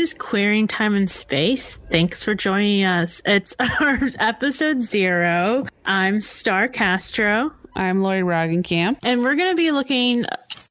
is Queering Time and Space. Thanks for joining us. It's our episode zero. I'm Starr Castro. I'm Lauri Roggenkamp. And we're going to be looking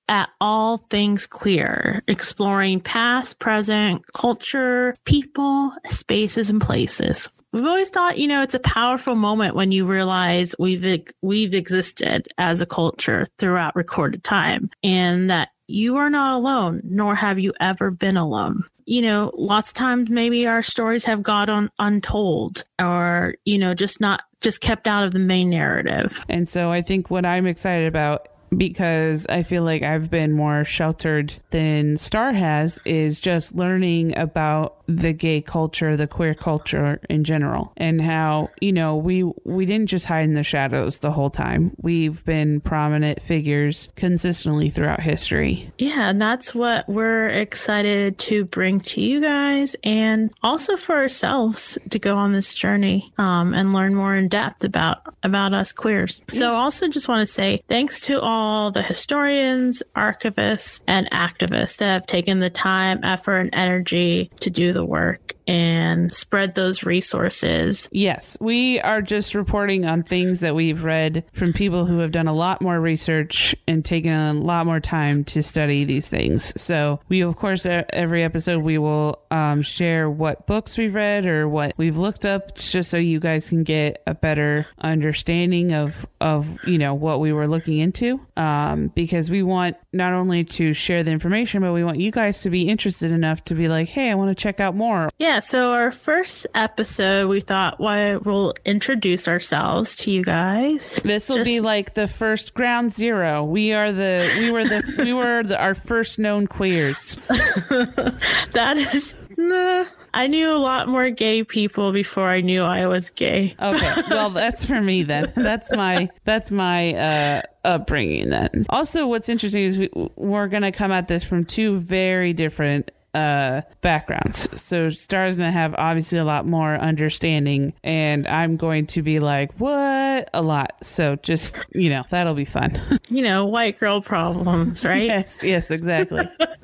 at all things queer, exploring past, present, culture, people, spaces, and places. We've always thought, you know, it's a powerful moment when you realize we've we've existed as a culture throughout recorded time, and that you are not alone, nor have you ever been alone. You know, lots of times maybe our stories have gone untold, or you know, just not just kept out of the main narrative. And so I think what I'm excited about because I feel like I've been more sheltered than Starr has is just learning about the gay culture, the queer culture in general, and how, you know, we we didn't just hide in the shadows the whole time. We've been prominent figures consistently throughout history. Yeah, and that's what we're excited to bring to you guys and also for ourselves to go on this journey um, and learn more in depth about about us queers. So also just want to say thanks to all the historians, archivists, and activists that have taken the time, effort, and energy to do the work and spread those resources. Yes, we are just reporting on things that we've read from people who have done a lot more research and taken a lot more time to study these things. So, we, of course, every episode we will um, share what books we've read or what we've looked up just so you guys can get a better understanding of, of you know, what we were looking into. Um, because we want not only to share the information, but we want you guys to be interested enough to be like, hey, I want to check out more. Yeah, so our first episode, we thought, why we'll introduce ourselves to you guys. This will Just... be like the first ground zero. We are the we were the we were the, our first known queers. that is. Nah. I knew a lot more gay people before I knew I was gay. Okay, well that's for me then. That's my that's my uh, upbringing then. Also, what's interesting is we, we're gonna come at this from two very different uh backgrounds. So Starr's gonna have obviously a lot more understanding and I'm going to be like, What? A lot. So just you know, that'll be fun. you know, white girl problems, right? yes, yes, exactly.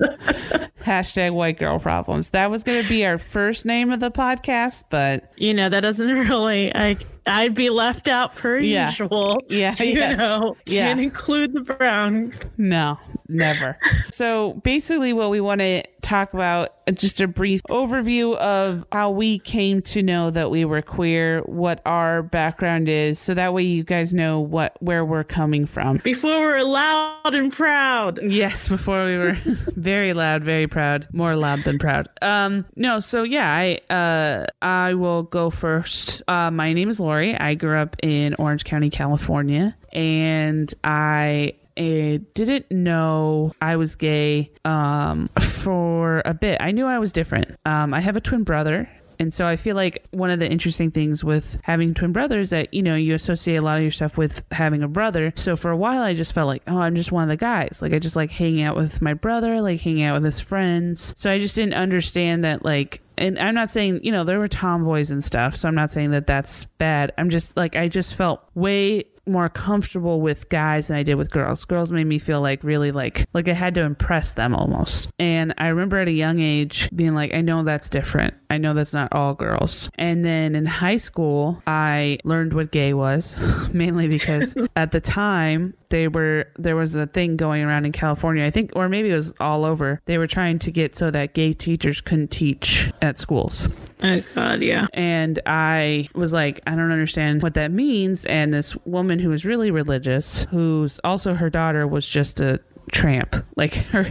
Hashtag white girl problems. That was gonna be our first name of the podcast, but you know, that doesn't really I I'd be left out per yeah. usual. Yeah. You yes. know, yeah. can't include the brown. No, never. so basically what we want to talk about just a brief overview of how we came to know that we were queer, what our background is, so that way you guys know what where we're coming from. Before we are loud and proud. Yes, before we were very loud, very proud, more loud than proud. Um, no, so yeah, I uh, I will go first. Uh, my name is Lauri. I grew up in Orange County, California, and I I didn't know I was gay um, for a bit. I knew I was different. Um, I have a twin brother. And so I feel like one of the interesting things with having twin brothers that, you know, you associate a lot of your stuff with having a brother. So for a while I just felt like, oh, I'm just one of the guys. Like I just like hanging out with my brother, like hanging out with his friends. So I just didn't understand that like and I'm not saying, you know, there were tomboys and stuff, so I'm not saying that that's bad. I'm just like I just felt way more comfortable with guys than I did with girls. Girls made me feel like really like like I had to impress them almost. And I remember at a young age being like, I know that's different. I know that's not all girls. And then in high school, I learned what gay was, mainly because at the time they were there was a thing going around in California, I think, or maybe it was all over. They were trying to get so that gay teachers couldn't teach at schools. Oh God, yeah. And I was like, I don't understand what that means. And this woman who was really religious, who's also her daughter was just a tramp. Like her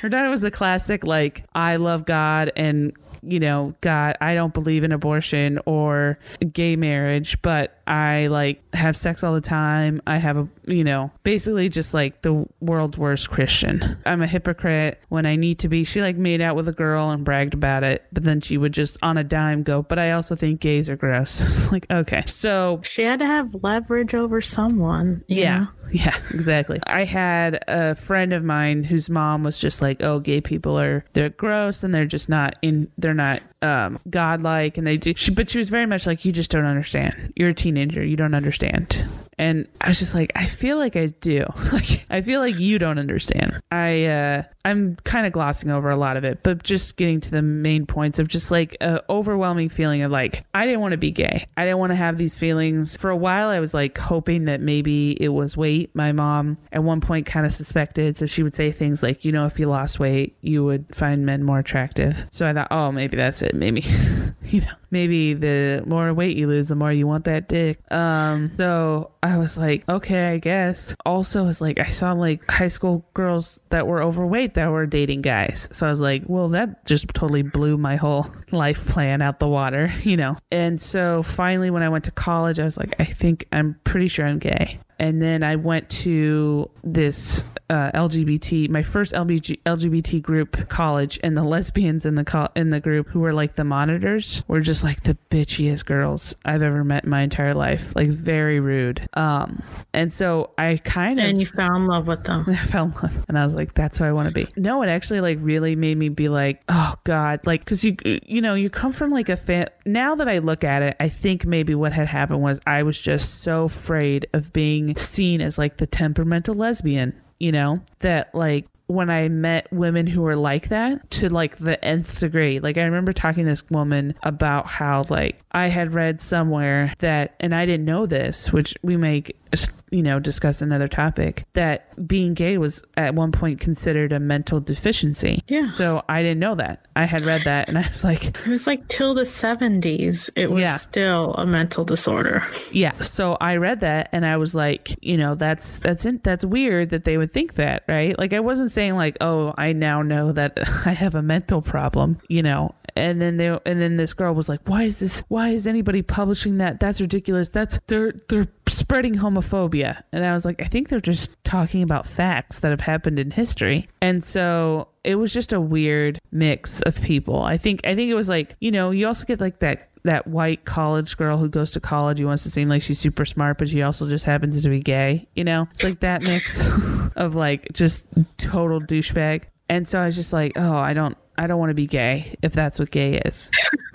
her daughter was a classic like I love God and you know, God, I don't believe in abortion or gay marriage, but I like have sex all the time. I have a, you know, basically just like the world's worst Christian. I'm a hypocrite when I need to be. She like made out with a girl and bragged about it, but then she would just on a dime go, but I also think gays are gross. it's like, okay. So she had to have leverage over someone. Yeah. Know? Yeah, exactly. I had a friend of mine whose mom was just like, "Oh, gay people are they're gross and they're just not in they're not um godlike and they do." She, but she was very much like, "You just don't understand. You're a teenager. You don't understand." And I was just like, I feel like I do. like I feel like you don't understand. I uh I'm kind of glossing over a lot of it, but just getting to the main points of just like a overwhelming feeling of like I didn't want to be gay. I didn't want to have these feelings. For a while I was like hoping that maybe it was weight. My mom at one point kind of suspected, so she would say things like, you know, if you lost weight, you would find men more attractive. So I thought, oh, maybe that's it. Maybe you know, maybe the more weight you lose, the more you want that dick. Um, so I was like, okay, I guess. Also, it's like I saw like high school girls that were overweight that were dating guys. So I was like, well, that just totally blew my whole life plan out the water, you know. And so finally, when I went to college, I was like, I think I'm pretty sure I'm gay and then I went to this uh, LGBT, my first LBG, LGBT group college, and the lesbians in the co- in the group who were like the monitors were just like the bitchiest girls I've ever met in my entire life, like very rude. Um, and so I kind of and you fell in love with them. I fell in love, and I was like, that's who I want to be. No, it actually like really made me be like, oh god, like because you you know you come from like a fan. Now that I look at it, I think maybe what had happened was I was just so afraid of being seen as like the temperamental lesbian, you know, that like when I met women who were like that to like the nth degree. Like I remember talking to this woman about how like I had read somewhere that, and I didn't know this, which we may you know, discuss another topic that being gay was at one point considered a mental deficiency. Yeah. So I didn't know that. I had read that and I was like, it was like till the 70s, it was Yeah. still a mental disorder. yeah. So I read that and I was like, you know, that's that's in, that's weird that they would think that, right? Like I wasn't saying like, oh, I now know that I have a mental problem, you know. And then they and then this girl was like, why is this? Why is anybody publishing that? That's ridiculous. That's they're they're spreading homophobia. And I was like, I think they're just talking about facts that have happened in history. And so it was just a weird mix of people. I think I think it was like, you know, you also get like that that white college girl who goes to college who wants to seem like she's super smart, but she also just happens to be gay. You know, it's like that mix of like just total douchebag. And so I was just like, oh, I don't, I don't want to be gay if that's what gay is.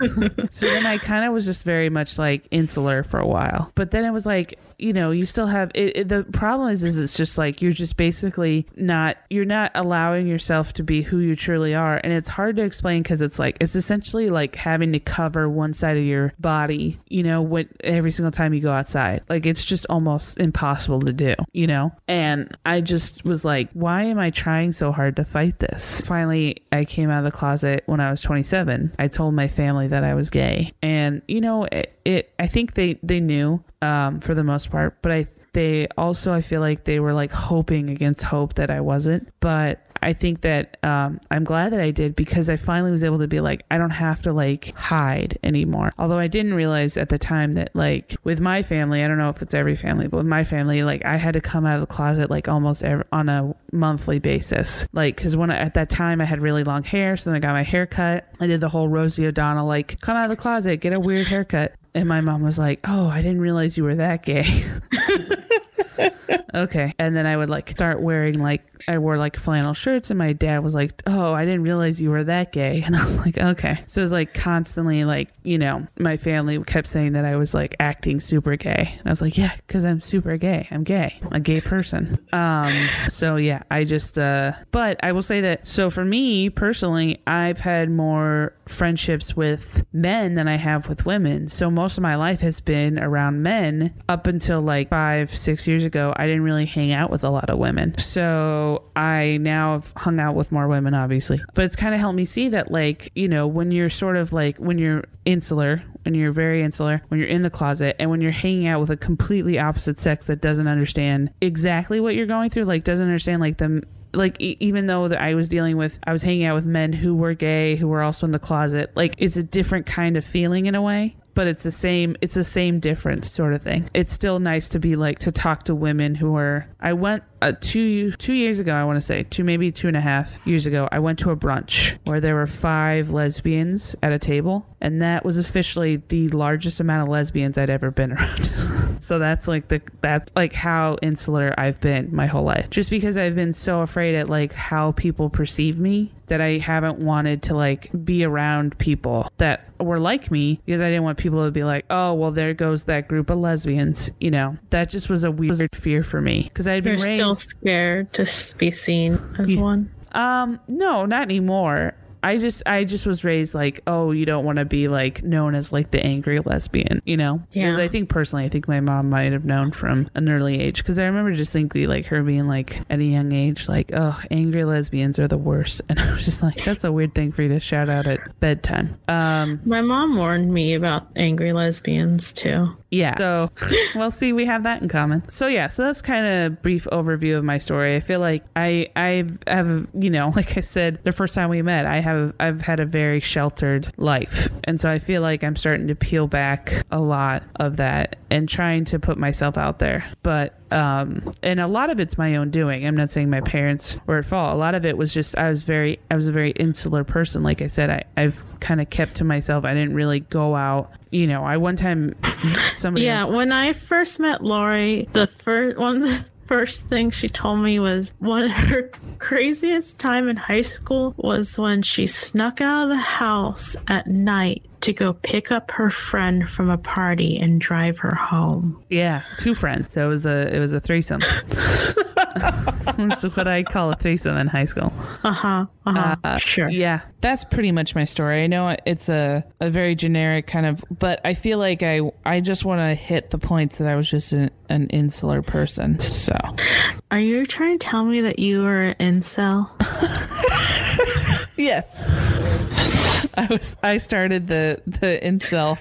so then I kind of was just very much like insular for a while. But then it was like, you know, you still have it, it- the problem is is it's just like you're just basically not you're not allowing yourself to be who you truly are and it's hard to explain cuz it's like it's essentially like having to cover one side of your body, you know, when every single time you go outside. Like it's just almost impossible to do, you know? And I just was like, why am I trying so hard to fight this? Finally, I came out of the closet when I was 27. I told my family that I was gay. And you know, it, it I think they they knew um for the most part, but I they also I feel like they were like hoping against hope that I wasn't. But I think that um, I'm glad that I did because I finally was able to be like, I don't have to like hide anymore. Although I didn't realize at the time that like with my family, I don't know if it's every family, but with my family, like I had to come out of the closet like almost every, on a monthly basis. Like, cause when I, at that time I had really long hair, so then I got my hair cut. I did the whole Rosie O'Donnell like come out of the closet, get a weird haircut. And my mom was like, "Oh, I didn't realize you were that gay." okay. And then I would like start wearing like I wore like flannel shirts and my dad was like, "Oh, I didn't realize you were that gay." And I was like, "Okay." So it was like constantly like, you know, my family kept saying that I was like acting super gay. And I was like, "Yeah, cuz I'm super gay. I'm gay. I'm a gay person." Um so yeah, I just uh but I will say that so for me personally, I've had more friendships with men than I have with women. So most of my life has been around men up until like five, years ago. I didn't really hang out with a lot of women. So I now have hung out with more women, obviously. But it's kind of helped me see that, like, you know, when you're sort of like, when you're insular, when you're very insular, when you're in the closet, and when you're hanging out with a completely opposite sex that doesn't understand exactly what you're going through, like, doesn't understand, like, the like even though that I was dealing with I was hanging out with men who were gay who were also in the closet like it's a different kind of feeling in a way but it's the same it's the same difference sort of thing. It's still nice to be like to talk to women who are I went uh, two two years ago I want to say two maybe two and a half years ago I went to a brunch where there were five lesbians at a table and that was officially the largest amount of lesbians I'd ever been around So that's like the that's like how insular I've been my whole life. Just because I've been so afraid at like how people perceive me that I haven't wanted to like be around people that were like me because I didn't want people to be like, oh, well, there goes that group of lesbians. You know, that just was a weird fear for me because I'd been You're raised. still scared to be seen as one. Um, no, not anymore. I just I just was raised like, oh, you don't want to be like known as like the angry lesbian, you know? Yeah. I think personally, I think my mom might have known from an early age because I remember distinctly like her being like at a young age, like, oh, angry lesbians are the worst, and I was just like, that's a weird thing for you to shout out at bedtime. Um, My mom warned me about angry lesbians too. yeah. So, well, see, we have that in common. So yeah, so that's kind of a brief overview of my story. I feel like I I have you know, like I said the first time we met, I have I've had a very sheltered life, and so I feel like I'm starting to peel back a lot of that and trying to put myself out there. But um, and a lot of it's my own doing. I'm not saying my parents were at fault. A lot of it was just I was very I was a very insular person. Like I said, I I've kind of kept to myself. I didn't really go out. You know, I one time somebody Yeah, when I first met Lauri, the first one first thing she told me was one of her craziest time in high school was when she snuck out of the house at night to go pick up her friend from a party and drive her home. Yeah, two friends. So it was a it was a threesome. That's what I call a threesome in high school. Uh-huh. Uh-huh. sure. Yeah, That's pretty much my story. I know it's a, a very generic kind of, but I feel like I I just want to hit the points that I was just an, an insular person. So Are you trying to tell me that you were an incel? yes, I was. I started the the incel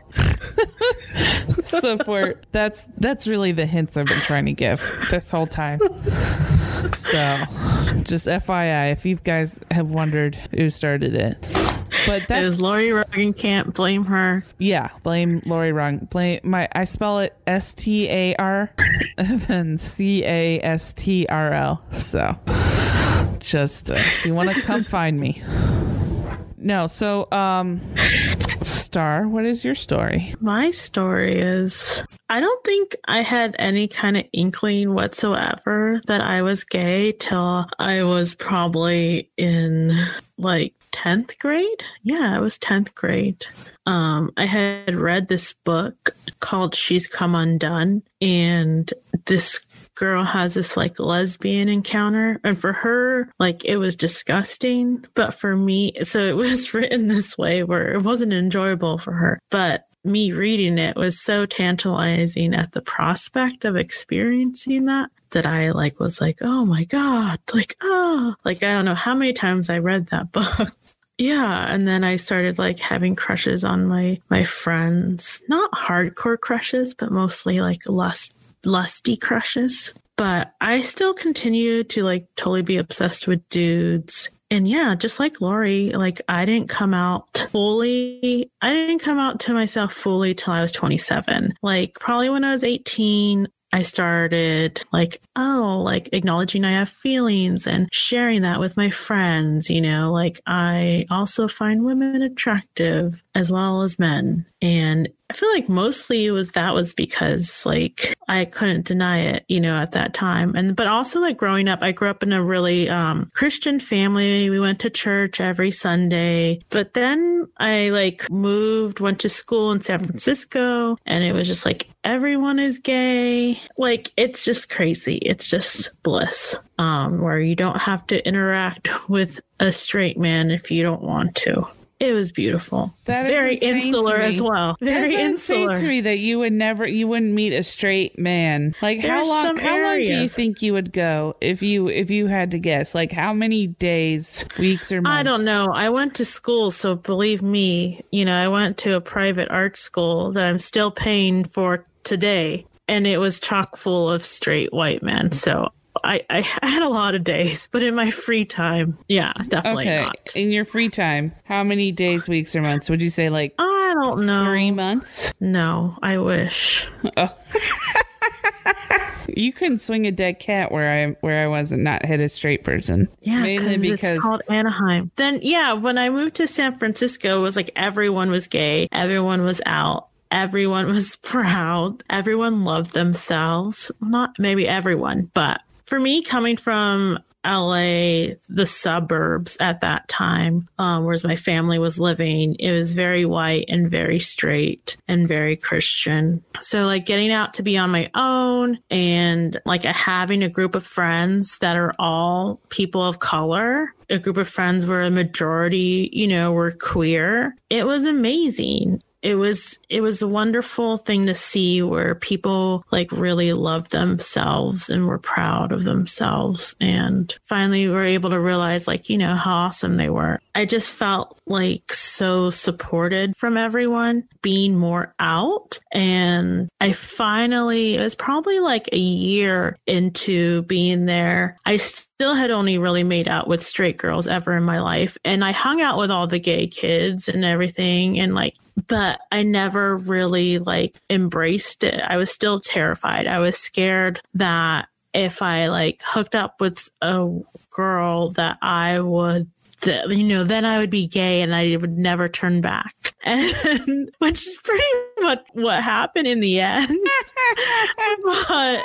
support. That's that's really the hints I've been trying to give this whole time. So, just FYI, if you guys have wondered who started it, but It that's Lauri Roggenkamp blame her. Yeah, blame Lauri wrong. Blame my I spell it S T A R and then C A S T R L. So just uh, if you want to come find me. No, so um Starr, what is your story? My story is I don't think I had any kind of inkling whatsoever that I was gay till I was probably in like 10th grade. Yeah, I was 10th grade. Um, I had read this book called She's Come Undone, and this girl has this like lesbian encounter and for her like it was disgusting but for me so it was written this way where it wasn't enjoyable for her but me reading it was so tantalizing at the prospect of experiencing that that I like was like, oh my God, like, oh, like I don't know how many times I read that book. Yeah, and then I started like having crushes on my my friends. Not hardcore crushes, but mostly like lust lusty crushes. But I still continue to like totally be obsessed with dudes. And yeah, just like Lauri, like I didn't come out fully. I didn't come out to myself fully till I was 27. Like probably when I was 18, I started like, oh, like acknowledging I have feelings and sharing that with my friends. You know, like I also find women attractive as well as men. And I feel like mostly it was that was because like I couldn't deny it, you know, at that time. And but also like growing up, I grew up in a really um Christian family. We went to church every Sunday. But then I like moved, went to school in San Francisco, and it was just like everyone is gay. Like it's just crazy. It's just bliss. Um, where you don't have to interact with a straight man if you don't want to. It was beautiful. That Very insular as well. Very That's insular. to me that you would never, you wouldn't meet a straight man. Like how long? How long do you think you would go if you if you had to guess? Like how many days, weeks, or months? I don't know. I went to school, so believe me, you know, I went to a private art school that I'm still paying for today, and it was chock full of straight white men. So I, I had a lot of days, but in my free time, yeah, definitely Okay, not. in your free time, how many days, weeks, or months would you say? Like I don't know. three months? No, I wish. Oh. You couldn't swing a dead cat where I where I was and not hit a straight person. Yeah, mainly because it's called Anaheim. Then yeah, when I moved to San Francisco, it was like everyone was gay, everyone was out. everyone was proud. Everyone loved themselves. Not maybe everyone, but for me, coming from LA, the suburbs at that time, um, whereas my family was living, it was very white and very straight and very Christian. So, like, getting out to be on my own and like having a group of friends that are all people of color, a group of friends where a majority, you know, were queer, it was amazing it was it was a wonderful thing to see where people like really loved themselves and were proud of themselves and finally were able to realize like you know how awesome they were. I just felt like so supported from everyone being more out. And i finally it was probably like a year into being there i still had only really made out with straight girls ever in my life. And i hung out with all the gay kids and everything. And like but I never really like embraced it. I was still terrified. I was scared that if I like hooked up with a girl that I would you know, then I would be gay and I would never turn back. And which is pretty much what happened in the end. but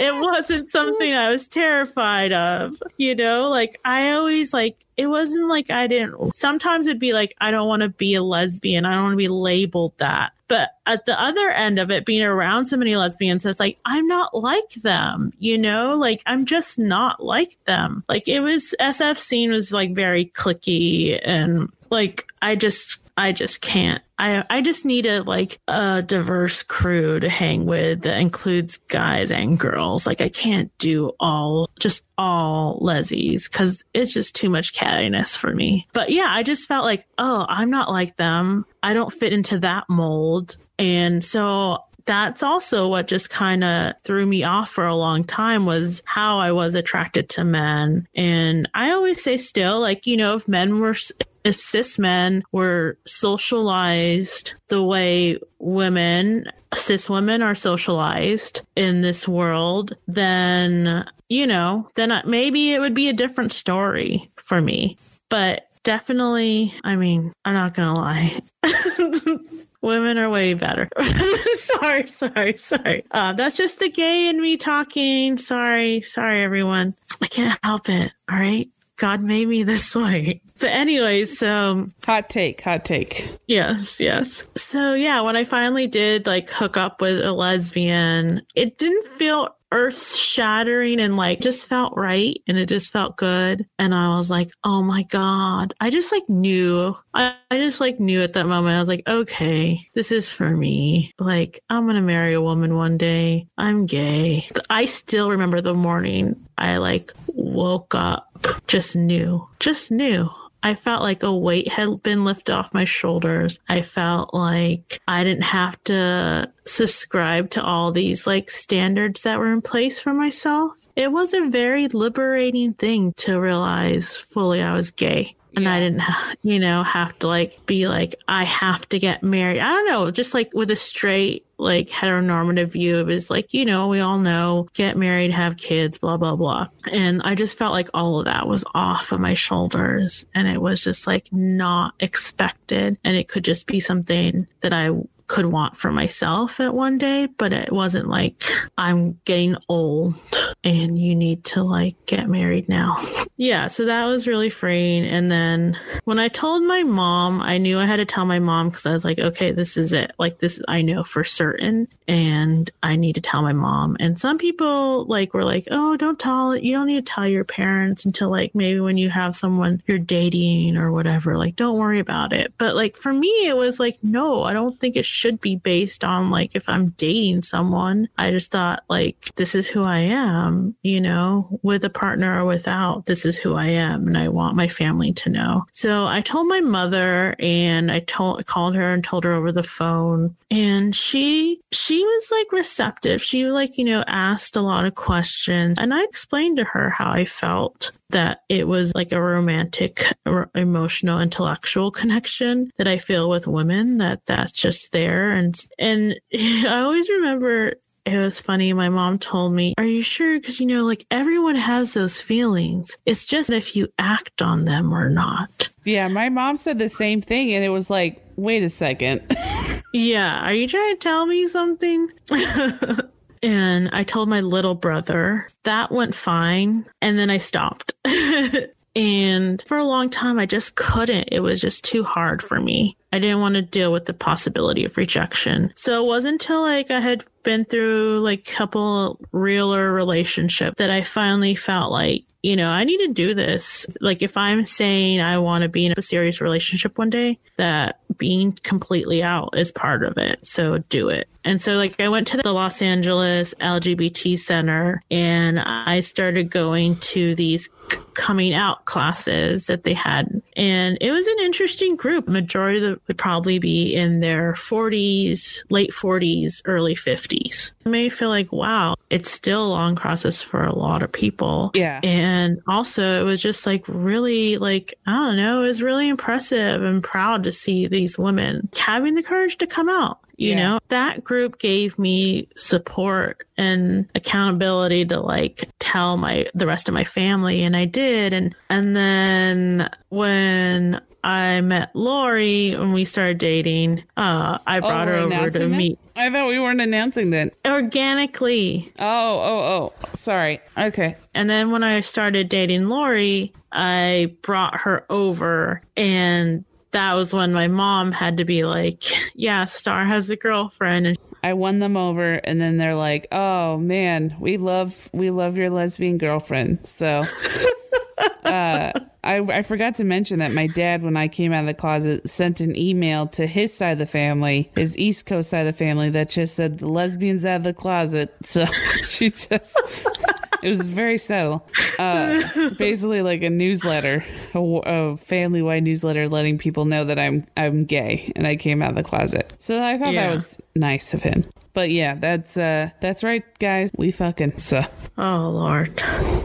it wasn't something I was terrified of, you know, like I always like it wasn't like I didn't sometimes it'd be like I don't want to be a lesbian. I don't want to be labeled that. But at the other end of it, being around so many lesbians, it's like, I'm not like them, you know? Like, I'm just not like them. Like, it was, SF scene was like very clicky and like, I just I just can't. I I just need a like a diverse crew to hang with that includes guys and girls. Like I can't do all just all lesies because it's just too much cattiness for me. But yeah, I just felt like, oh, I'm not like them. I don't fit into that mold. And so that's also what just kind of threw me off for a long time was how I was attracted to men. And I always say still, like, you know, if men were, if cis men were socialized the way women, cis women are socialized in this world, then, you know, then maybe it would be a different story for me. But definitely, I mean, I'm not going to lie. Women are way better. sorry, sorry, sorry. Uh, that's just the gay in me talking. Sorry, sorry, everyone. I can't help it. All right. God made me this way. But anyways, so hot take, hot take. Yes, yes. So yeah, when I finally did like hook up with a lesbian, it didn't feel earth shattering and like just felt right and it just felt good. And I was like, oh my God. I just like knew. I, I just like knew at that moment. I was like, okay, this is for me. Like, I'm going to marry a woman one day. I'm gay. I still remember the morning I like woke up, just knew, just knew. I felt like a weight had been lifted off my shoulders. I felt like I didn't have to subscribe to all these like standards that were in place for myself. It was a very liberating thing to realize fully I was gay and I didn't, you know, have to like be like, I have to get married. I don't know, just like with a straight, like heteronormative view, it was like, you know, we all know, get married, have kids, blah, blah, blah. And I just felt like all of that was off of my shoulders and it was just like not expected. And it could just be something that I could want for myself at one day, but it wasn't like I'm getting old and you need to like get married now. yeah, so that was really freeing. And then when I told my mom, I knew I had to tell my mom because I was like, okay, this is it. Like this, I know for certain, and I need to tell my mom. And some people like were like, oh, don't tell. You don't need to tell your parents until like maybe when you have someone you're dating or whatever. Like, don't worry about it. But like for me, it was like, no, I don't think it should be based on like if I'm dating someone. I just thought like this is who I am, you know, with a partner or without, this is who I am and I want my family to know. So I told my mother and I told called her and told her over the phone and she she was like receptive. She like, you know, asked a lot of questions and I explained to her how I felt that it was like a romantic, emotional, intellectual connection that I feel with women that that's just there. And, and I always remember it was funny. My mom told me, Are you sure? Because, you know, like everyone has those feelings. It's just if you act on them or not. Yeah, my mom said the same thing. And it was like, Wait a second. Yeah, are you trying to tell me something? and I told my little brother that went fine. And then I stopped. and for a long time, I just couldn't. It was just too hard for me. I didn't want to deal with the possibility of rejection. So it wasn't until like I had been through like a couple realer relationship that I finally felt like, you know, I need to do this. Like if I'm saying I want to be in a serious relationship one day, that being completely out is part of it. So do it. And so like I went to the Los Angeles LGBT Center and I started going to these coming out classes that they had. And it was an interesting group. Majority of them would probably be in their 40s, late 40s, early 50s. It may feel like, wow, it's still a long process for a lot of people. Yeah. And also, it was just like really, like, I don't know, it was really impressive and proud to see these women having the courage to come out. You Yeah. know, that group gave me support and accountability to like tell my the rest of my family and I did and and then when I met Lauri and we started dating, uh I brought her over to that? meet I thought we weren't announcing that. organically. Oh, oh, oh. Sorry. Okay. And then when I started dating Lauri, I brought her over and that was when my mom had to be like, yeah, Starr has a girlfriend. And I won them over and then they're like, "Oh man, we love we love your lesbian girlfriend." So uh I, I forgot to mention that my dad, when I came out of the closet, sent an email to his side of the family, his East Coast side of the family, that just said the lesbians out of the closet. So she just, it was very subtle. Uh, basically, like a newsletter, a, a family-wide newsletter, letting people know that I'm I'm gay and I came out of the closet. So I thought Yeah. that was nice of him. But yeah, that's uh that's right, guys. We fucking so. oh, Lord.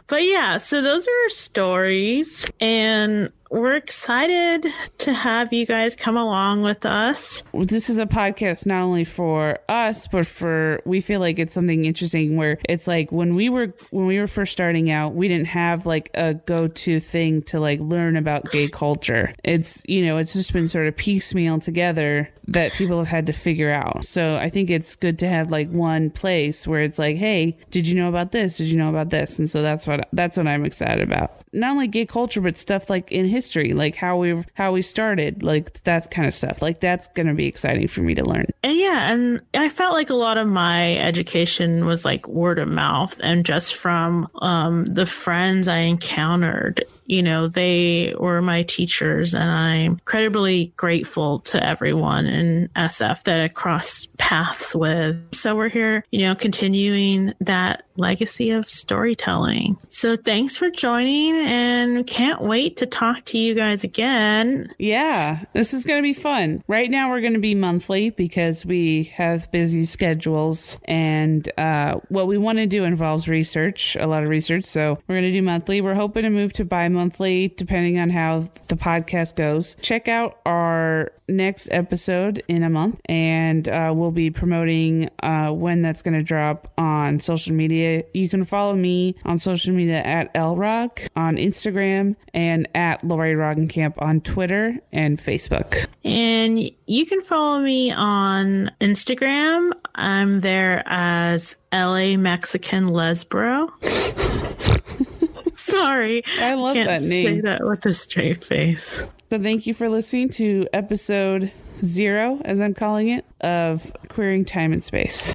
But yeah, so those are our stories. And we're excited to have you guys come along with us. this is a podcast not only for us but for we feel like it's something interesting where it's like when we were when we were first starting out we didn't have like a go-to thing to like learn about gay culture it's you know it's just been sort of piecemeal together that people have had to figure out so i think it's good to have like one place where it's like hey did you know about this? Did you know about this? And so that's what that's what i'm excited about. Not only gay culture but stuff like in history like how we how we started like that kind of stuff. Like that's gonna be exciting for me to learn. And yeah, and I felt like a lot of my education was like word of mouth and just from um, the friends I encountered. You know, they were my teachers, and I'm incredibly grateful to everyone in SF that I crossed paths with. So we're here, you know, continuing that legacy of storytelling. So thanks for joining, and can't wait to talk to you guys again. Yeah, this is going to be fun. Right now, we're going to be monthly because we have busy schedules, and uh, what we want to do involves research, a lot of research. So we're going to do monthly. We're hoping to move to bi monthly, depending on how the podcast goes. Check out our next episode in a month, and uh, we'll be promoting uh, when that's going to drop on social media. You can follow me on social media at LRock on Instagram and at Lauri Roggenkamp on Twitter and Facebook. And you can follow me on Instagram. I'm there as LA Mexican Lesbro. Sorry. I love Can't that say name. that with a straight face. So thank you for listening to episode zero, as I'm calling it, of Queering Time and Space.